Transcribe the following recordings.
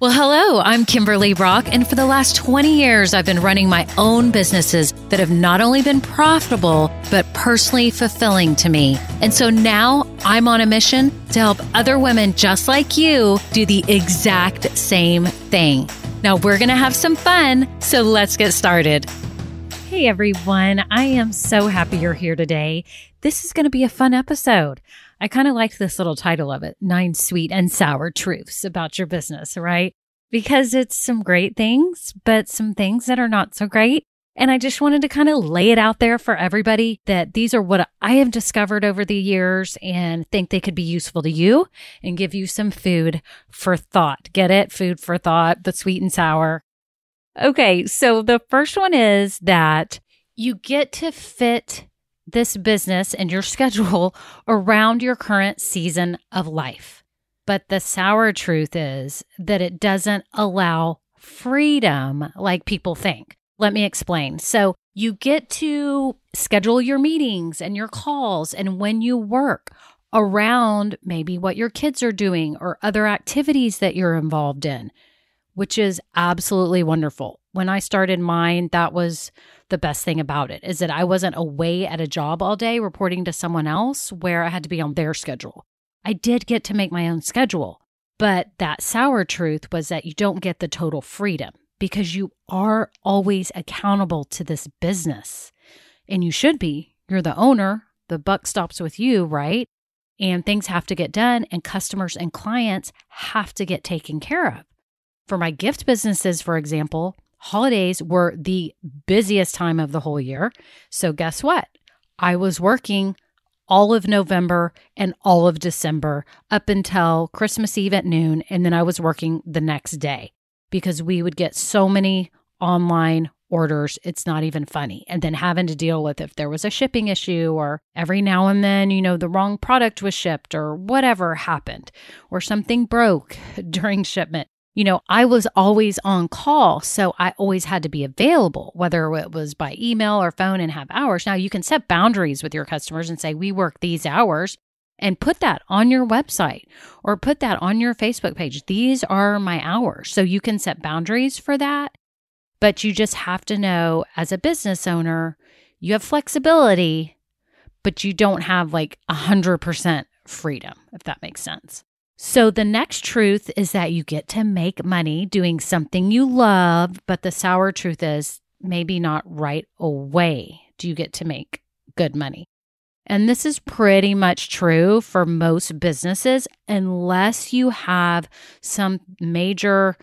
Well, hello, I'm Kimberly Brock, and for the last 20 years, I've been running my own businesses that have not only been profitable, but personally fulfilling to me. And so now I'm on a mission to help other women just like you do the exact same thing. Now we're going to have some fun, so let's get started. Hey everyone, I am so happy you're here today. This is going to be a fun episode. I kind of liked this little title of it Nine Sweet and Sour Truths About Your Business, right? Because it's some great things, but some things that are not so great. And I just wanted to kind of lay it out there for everybody that these are what I have discovered over the years and think they could be useful to you and give you some food for thought. Get it? Food for thought, the sweet and sour. Okay. So the first one is that you get to fit this business and your schedule around your current season of life. But the sour truth is that it doesn't allow freedom like people think. Let me explain. So, you get to schedule your meetings and your calls and when you work around maybe what your kids are doing or other activities that you're involved in, which is absolutely wonderful. When I started mine, that was the best thing about it is that I wasn't away at a job all day reporting to someone else where I had to be on their schedule. I did get to make my own schedule, but that sour truth was that you don't get the total freedom because you are always accountable to this business. And you should be. You're the owner. The buck stops with you, right? And things have to get done, and customers and clients have to get taken care of. For my gift businesses, for example, holidays were the busiest time of the whole year. So, guess what? I was working all of November and all of December up until Christmas Eve at noon. And then I was working the next day because we would get so many online orders. It's not even funny. And then having to deal with if there was a shipping issue or every now and then, you know, the wrong product was shipped or whatever happened or something broke during shipment you know, I was always on call. So I always had to be available, whether it was by email or phone and have hours. Now you can set boundaries with your customers and say, we work these hours and put that on your website or put that on your Facebook page. These are my hours. So you can set boundaries for that. But you just have to know as a business owner, you have flexibility, but you don't have like 100% freedom, if that makes sense. So, the next truth is that you get to make money doing something you love, but the sour truth is maybe not right away do you get to make good money. And this is pretty much true for most businesses, unless you have some major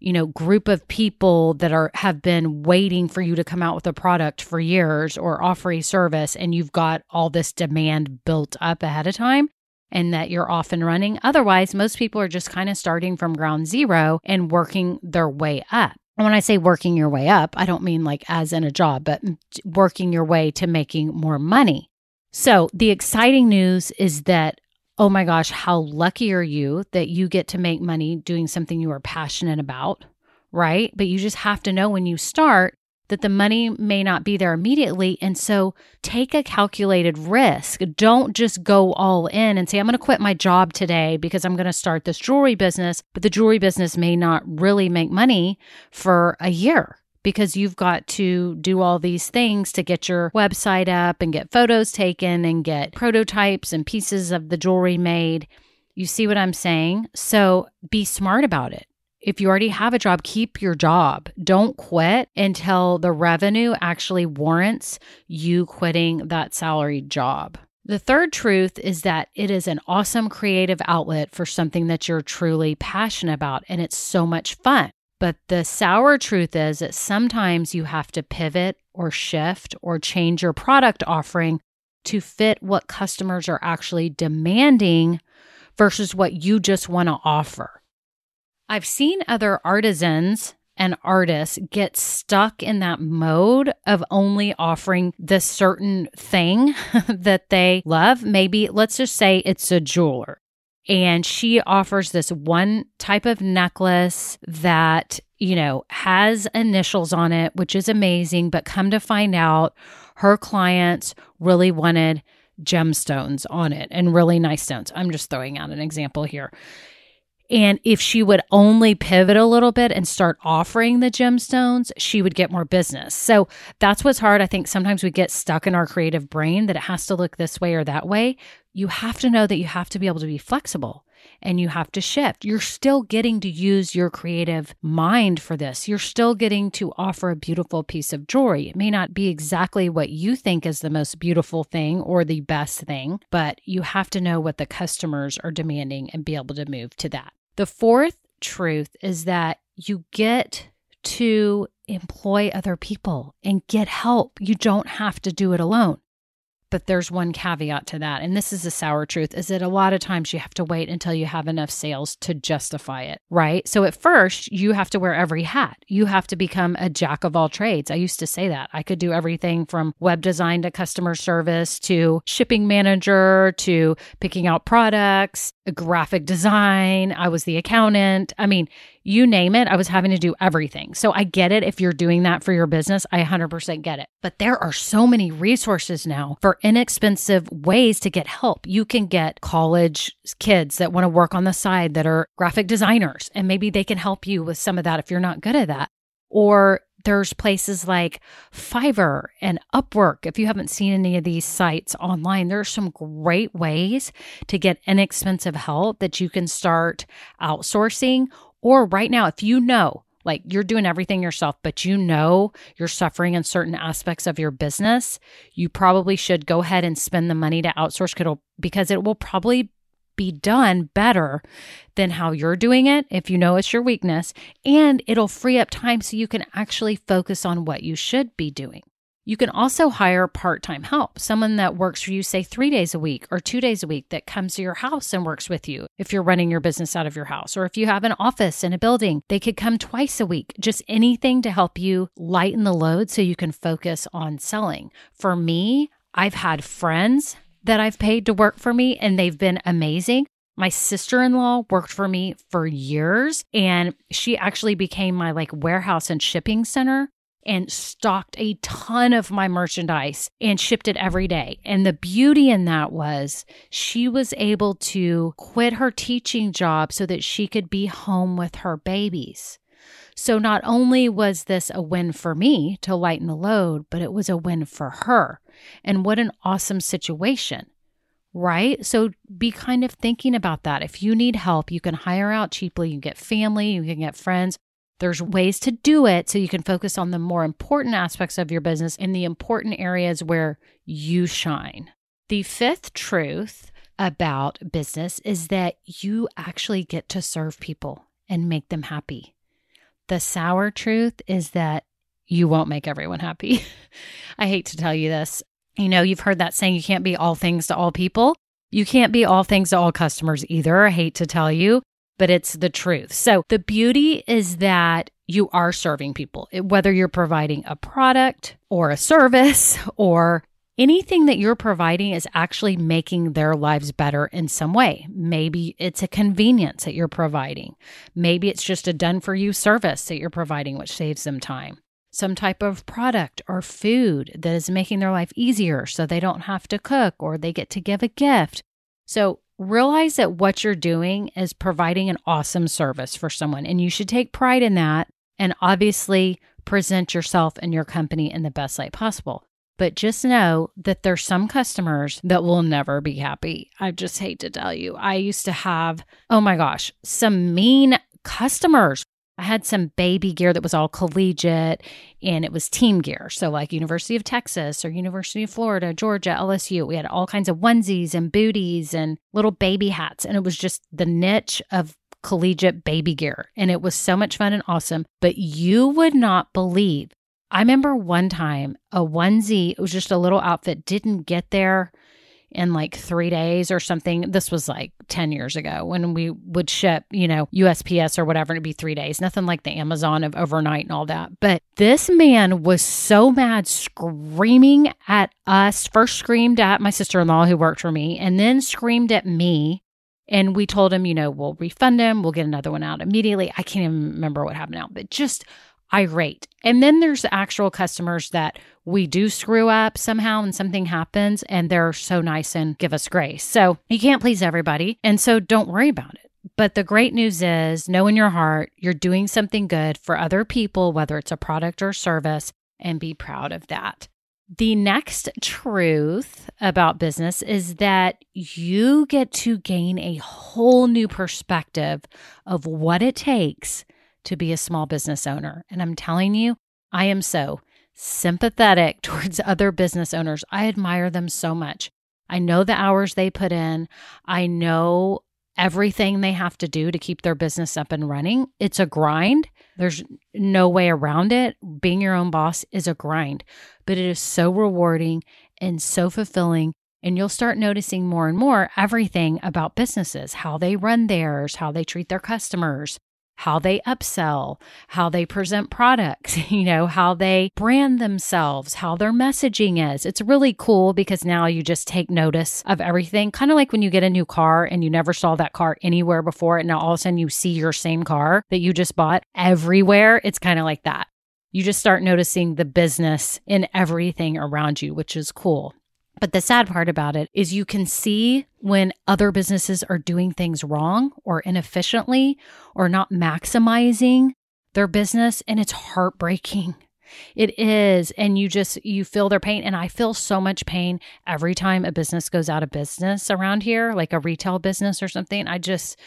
you know group of people that are have been waiting for you to come out with a product for years or offer a service and you've got all this demand built up ahead of time and that you're off and running. Otherwise, most people are just kind of starting from ground zero and working their way up. And when I say working your way up, I don't mean like as in a job, but working your way to making more money. So the exciting news is that, oh my gosh, how lucky are you that you get to make money doing something you are passionate about, right? But you just have to know when you start that the money may not be there immediately. And so take a calculated risk. Don't just go all in and say, I'm going to quit my job today because I'm going to start this jewelry business. But the jewelry business may not really make money for a year because you've got to do all these things to get your website up and get photos taken and get prototypes and pieces of the jewelry made. You see what I'm saying? So be smart about it if you already have a job, keep your job. Don't quit until the revenue actually warrants you quitting that salary job. The third truth is that it is an awesome creative outlet for something that you're truly passionate about, and it's so much fun. But the sour truth is that sometimes you have to pivot or shift or change your product offering to fit what customers are actually demanding versus what you just want to offer. I've seen other artisans and artists get stuck in that mode of only offering the certain thing that they love. Maybe let's just say it's a jeweler and she offers this one type of necklace that, you know, has initials on it, which is amazing. But come to find out, her clients really wanted gemstones on it and really nice stones. I'm just throwing out an example here. And if she would only pivot a little bit and start offering the gemstones, she would get more business. So that's what's hard. I think sometimes we get stuck in our creative brain that it has to look this way or that way. You have to know that you have to be able to be flexible and you have to shift. You're still getting to use your creative mind for this. You're still getting to offer a beautiful piece of jewelry. It may not be exactly what you think is the most beautiful thing or the best thing, but you have to know what the customers are demanding and be able to move to that. The fourth truth is that you get to employ other people and get help. You don't have to do it alone. But there's one caveat to that. And this is a sour truth is that a lot of times you have to wait until you have enough sales to justify it, right? So at first, you have to wear every hat. You have to become a jack of all trades. I used to say that. I could do everything from web design to customer service to shipping manager to picking out products, graphic design. I was the accountant. I mean, you name it, I was having to do everything. So I get it if you're doing that for your business. I 100% get it. But there are so many resources now for inexpensive ways to get help. You can get college kids that want to work on the side that are graphic designers, and maybe they can help you with some of that if you're not good at that. Or there's places like Fiverr and Upwork. If you haven't seen any of these sites online, there are some great ways to get inexpensive help that you can start outsourcing or right now, if you know, like you're doing everything yourself, but you know you're suffering in certain aspects of your business, you probably should go ahead and spend the money to outsource because it will probably be done better than how you're doing it if you know it's your weakness. And it'll free up time so you can actually focus on what you should be doing. You can also hire part time help, someone that works for you, say three days a week or two days a week, that comes to your house and works with you if you're running your business out of your house. Or if you have an office in a building, they could come twice a week. Just anything to help you lighten the load so you can focus on selling. For me, I've had friends that I've paid to work for me and they've been amazing. My sister in law worked for me for years and she actually became my like warehouse and shipping center and stocked a ton of my merchandise and shipped it every day. And the beauty in that was she was able to quit her teaching job so that she could be home with her babies. So not only was this a win for me to lighten the load, but it was a win for her. And what an awesome situation right? So be kind of thinking about that. If you need help, you can hire out cheaply. You get family, you can get friends. There's ways to do it so you can focus on the more important aspects of your business in the important areas where you shine. The fifth truth about business is that you actually get to serve people and make them happy. The sour truth is that you won't make everyone happy. I hate to tell you this. You know, you've heard that saying, you can't be all things to all people. You can't be all things to all customers either. I hate to tell you but it's the truth. So the beauty is that you are serving people, whether you're providing a product or a service or anything that you're providing is actually making their lives better in some way. Maybe it's a convenience that you're providing. Maybe it's just a done for you service that you're providing, which saves them time. Some type of product or food that is making their life easier so they don't have to cook or they get to give a gift. So realize that what you're doing is providing an awesome service for someone, and you should take pride in that and obviously present yourself and your company in the best light possible. But just know that there's some customers that will never be happy. I just hate to tell you. I used to have, oh my gosh, some mean customers I had some baby gear that was all collegiate and it was team gear. So, like University of Texas or University of Florida, Georgia, LSU, we had all kinds of onesies and booties and little baby hats. And it was just the niche of collegiate baby gear. And it was so much fun and awesome. But you would not believe. I remember one time a onesie, it was just a little outfit, didn't get there in like three days or something. This was like 10 years ago when we would ship, you know, USPS or whatever, it'd be three days. Nothing like the Amazon of overnight and all that. But this man was so mad, screaming at us. First screamed at my sister in law who worked for me, and then screamed at me. And we told him, you know, we'll refund him. We'll get another one out immediately. I can't even remember what happened now, but just irate. And then there's the actual customers that we do screw up somehow and something happens and they're so nice and give us grace. So you can't please everybody. And so don't worry about it. But the great news is know in your heart you're doing something good for other people, whether it's a product or service, and be proud of that. The next truth about business is that you get to gain a whole new perspective of what it takes to be a small business owner. And I'm telling you, I am so sympathetic towards other business owners. I admire them so much. I know the hours they put in. I know everything they have to do to keep their business up and running. It's a grind. There's no way around it. Being your own boss is a grind, but it is so rewarding and so fulfilling. And you'll start noticing more and more everything about businesses, how they run theirs, how they treat their customers, how they upsell, how they present products, you know, how they brand themselves, how their messaging is. It's really cool because now you just take notice of everything. Kind of like when you get a new car and you never saw that car anywhere before, and now all of a sudden you see your same car that you just bought everywhere. It's kind of like that. You just start noticing the business in everything around you, which is cool. But the sad part about it is you can see when other businesses are doing things wrong or inefficiently or not maximizing their business and it's heartbreaking. It is and you just you feel their pain and I feel so much pain every time a business goes out of business around here like a retail business or something. I just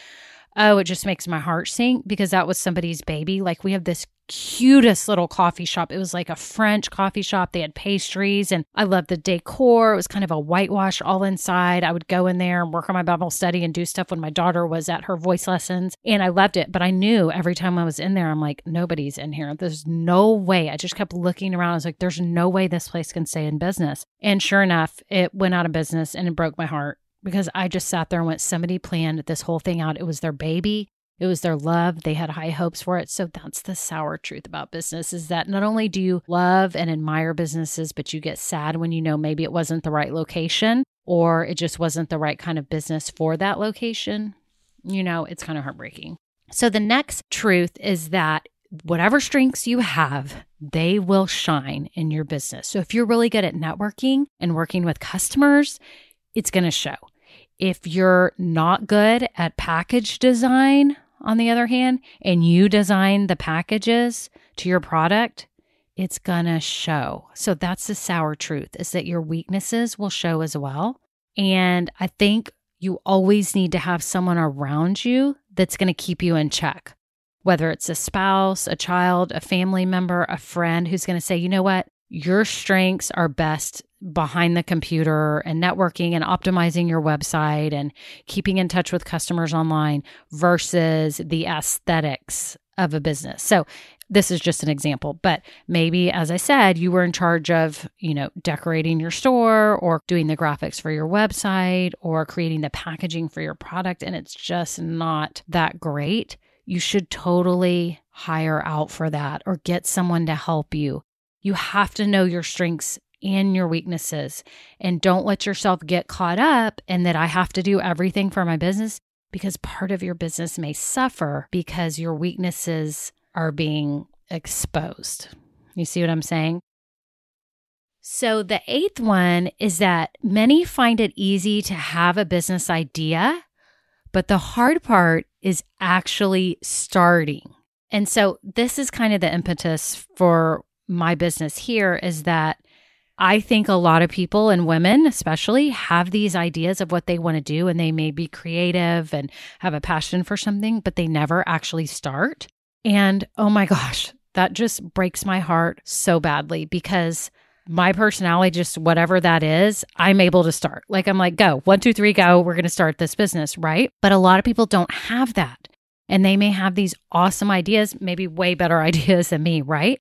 oh, it just makes my heart sink because that was somebody's baby. Like we have this cutest little coffee shop. It was like a French coffee shop. They had pastries and I loved the decor. It was kind of a whitewash all inside. I would go in there and work on my Bible study and do stuff when my daughter was at her voice lessons. And I loved it. But I knew every time I was in there, I'm like, nobody's in here. There's no way. I just kept looking around. I was like, there's no way this place can stay in business. And sure enough, it went out of business and it broke my heart because I just sat there and went, somebody planned this whole thing out. It was their baby. It was their love. They had high hopes for it. So that's the sour truth about business is that not only do you love and admire businesses, but you get sad when you know maybe it wasn't the right location or it just wasn't the right kind of business for that location. You know, it's kind of heartbreaking. So the next truth is that whatever strengths you have, they will shine in your business. So if you're really good at networking and working with customers, it's going to show. If you're not good at package design, on the other hand, and you design the packages to your product, it's gonna show. So that's the sour truth is that your weaknesses will show as well. And I think you always need to have someone around you that's gonna keep you in check, whether it's a spouse, a child, a family member, a friend who's gonna say, you know what? Your strengths are best behind the computer and networking and optimizing your website and keeping in touch with customers online versus the aesthetics of a business. So this is just an example, but maybe as I said, you were in charge of, you know, decorating your store or doing the graphics for your website or creating the packaging for your product and it's just not that great. You should totally hire out for that or get someone to help you. You have to know your strengths and your weaknesses. And don't let yourself get caught up in that I have to do everything for my business because part of your business may suffer because your weaknesses are being exposed. You see what I'm saying? So, the eighth one is that many find it easy to have a business idea, but the hard part is actually starting. And so, this is kind of the impetus for my business here is that I think a lot of people and women, especially, have these ideas of what they want to do, and they may be creative and have a passion for something, but they never actually start. And oh my gosh, that just breaks my heart so badly because my personality, just whatever that is, I'm able to start. Like, I'm like, go, one, two, three, go. We're going to start this business, right? But a lot of people don't have that. And they may have these awesome ideas, maybe way better ideas than me, right?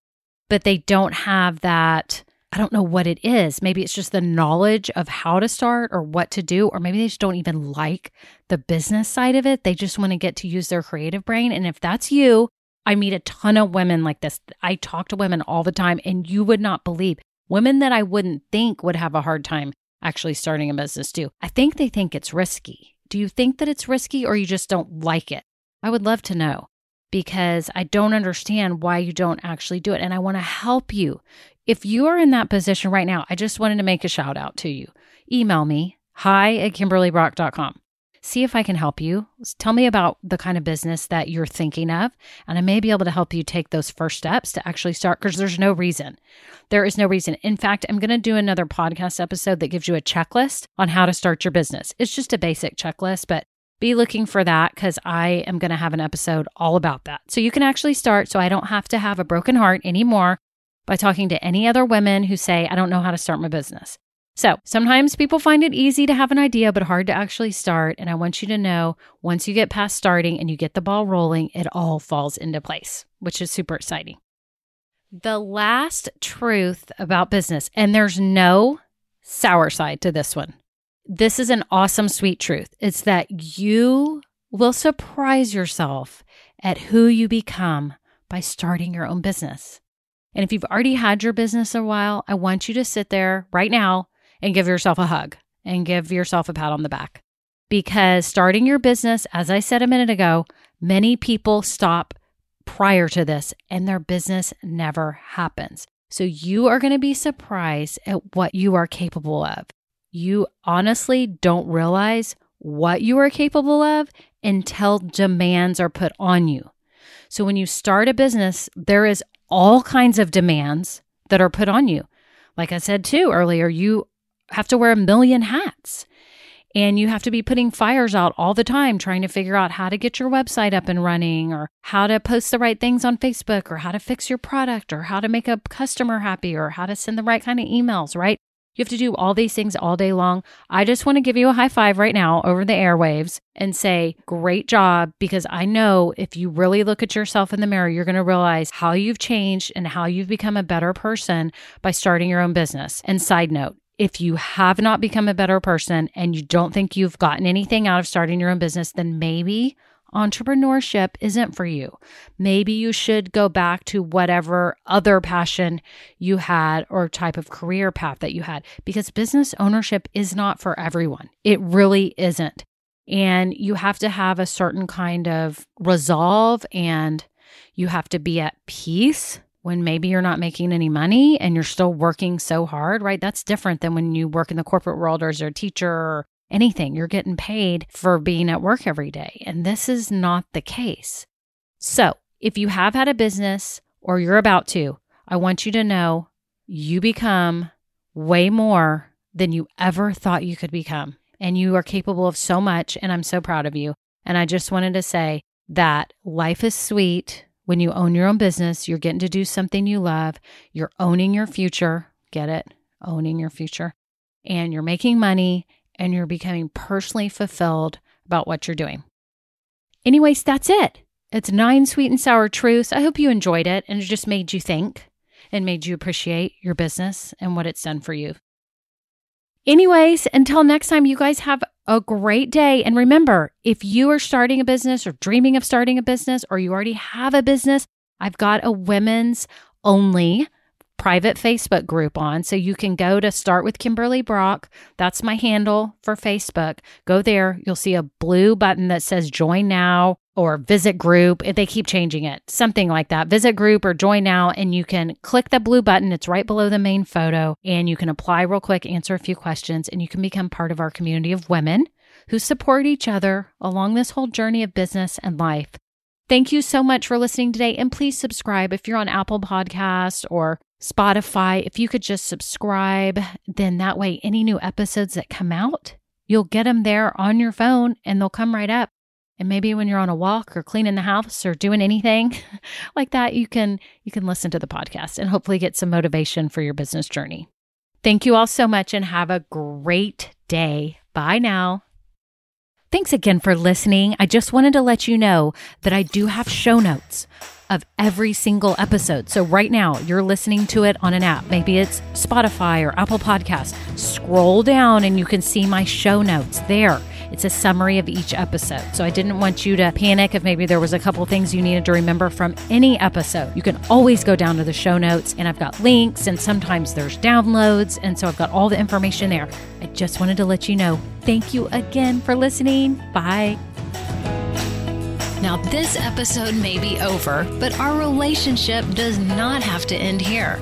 But they don't have that I don't know what it is. Maybe it's just the knowledge of how to start or what to do, or maybe they just don't even like the business side of it. They just want to get to use their creative brain. And if that's you, I meet a ton of women like this. I talk to women all the time, and you would not believe women that I wouldn't think would have a hard time actually starting a business too. I think they think it's risky. Do you think that it's risky or you just don't like it? I would love to know because I don't understand why you don't actually do it. And I want to help you. If you are in that position right now, I just wanted to make a shout out to you. Email me, hi at kimberlybrock.com. see if I can help you. Tell me about the kind of business that you're thinking of, and I may be able to help you take those first steps to actually start because there's no reason. There is no reason. In fact, I'm going to do another podcast episode that gives you a checklist on how to start your business. It's just a basic checklist, but be looking for that because I am going to have an episode all about that. So you can actually start so I don't have to have a broken heart anymore by talking to any other women who say, I don't know how to start my business. So sometimes people find it easy to have an idea, but hard to actually start. And I want you to know once you get past starting and you get the ball rolling, it all falls into place, which is super exciting. The last truth about business, and there's no sour side to this one. This is an awesome, sweet truth. It's that you will surprise yourself at who you become by starting your own business. And if you've already had your business a while, I want you to sit there right now and give yourself a hug and give yourself a pat on the back. Because starting your business, as I said a minute ago, many people stop prior to this and their business never happens. So you are going to be surprised at what you are capable of. You honestly don't realize what you are capable of until demands are put on you. So when you start a business, there is all kinds of demands that are put on you. Like I said too earlier, you have to wear a million hats. And you have to be putting fires out all the time, trying to figure out how to get your website up and running, or how to post the right things on Facebook, or how to fix your product, or how to make a customer happy, or how to send the right kind of emails, right? You have to do all these things all day long. I just want to give you a high five right now over the airwaves and say, great job, because I know if you really look at yourself in the mirror, you're going to realize how you've changed and how you've become a better person by starting your own business. And side note, if you have not become a better person and you don't think you've gotten anything out of starting your own business, then maybe entrepreneurship isn't for you. Maybe you should go back to whatever other passion you had or type of career path that you had because business ownership is not for everyone. It really isn't. And you have to have a certain kind of resolve and you have to be at peace when maybe you're not making any money and you're still working so hard, right? That's different than when you work in the corporate world or as a teacher or anything. You're getting paid for being at work every day. And this is not the case. So if you have had a business or you're about to, I want you to know you become way more than you ever thought you could become. And you are capable of so much. And I'm so proud of you. And I just wanted to say that life is sweet when you own your own business, you're getting to do something you love, you're owning your future. Get it? Owning your future. And you're making money and you're becoming personally fulfilled about what you're doing. Anyways, that's it. It's nine sweet and sour truths. I hope you enjoyed it and it just made you think and made you appreciate your business and what it's done for you. Anyways, until next time, you guys have a great day. And remember, if you are starting a business or dreaming of starting a business or you already have a business, I've got a women's only private Facebook group on. So you can go to Start with Kimberly Brock. That's my handle for Facebook. Go there. You'll see a blue button that says join now or visit group. If they keep changing it, something like that. Visit group or join now, and you can click the blue button. It's right below the main photo, and you can apply real quick, answer a few questions, and you can become part of our community of women who support each other along this whole journey of business and life. Thank you so much for listening today. And please subscribe if you're on Apple Podcasts or Spotify, if you could just subscribe, then that way any new episodes that come out, you'll get them there on your phone and they'll come right up. And maybe when you're on a walk or cleaning the house or doing anything like that, you can you can listen to the podcast and hopefully get some motivation for your business journey. Thank you all so much and have a great day. Bye now. Thanks again for listening. I just wanted to let you know that I do have show notes of every single episode. So right now, you're listening to it on an app. Maybe it's Spotify or Apple Podcasts. Scroll down and you can see my show notes there. It's a summary of each episode. So I didn't want you to panic if maybe there was a couple things you needed to remember from any episode. You can always go down to the show notes and I've got links and sometimes there's downloads. And so I've got all the information there. I just wanted to let you know. Thank you again for listening. Bye. Now, this episode may be over, but our relationship does not have to end here.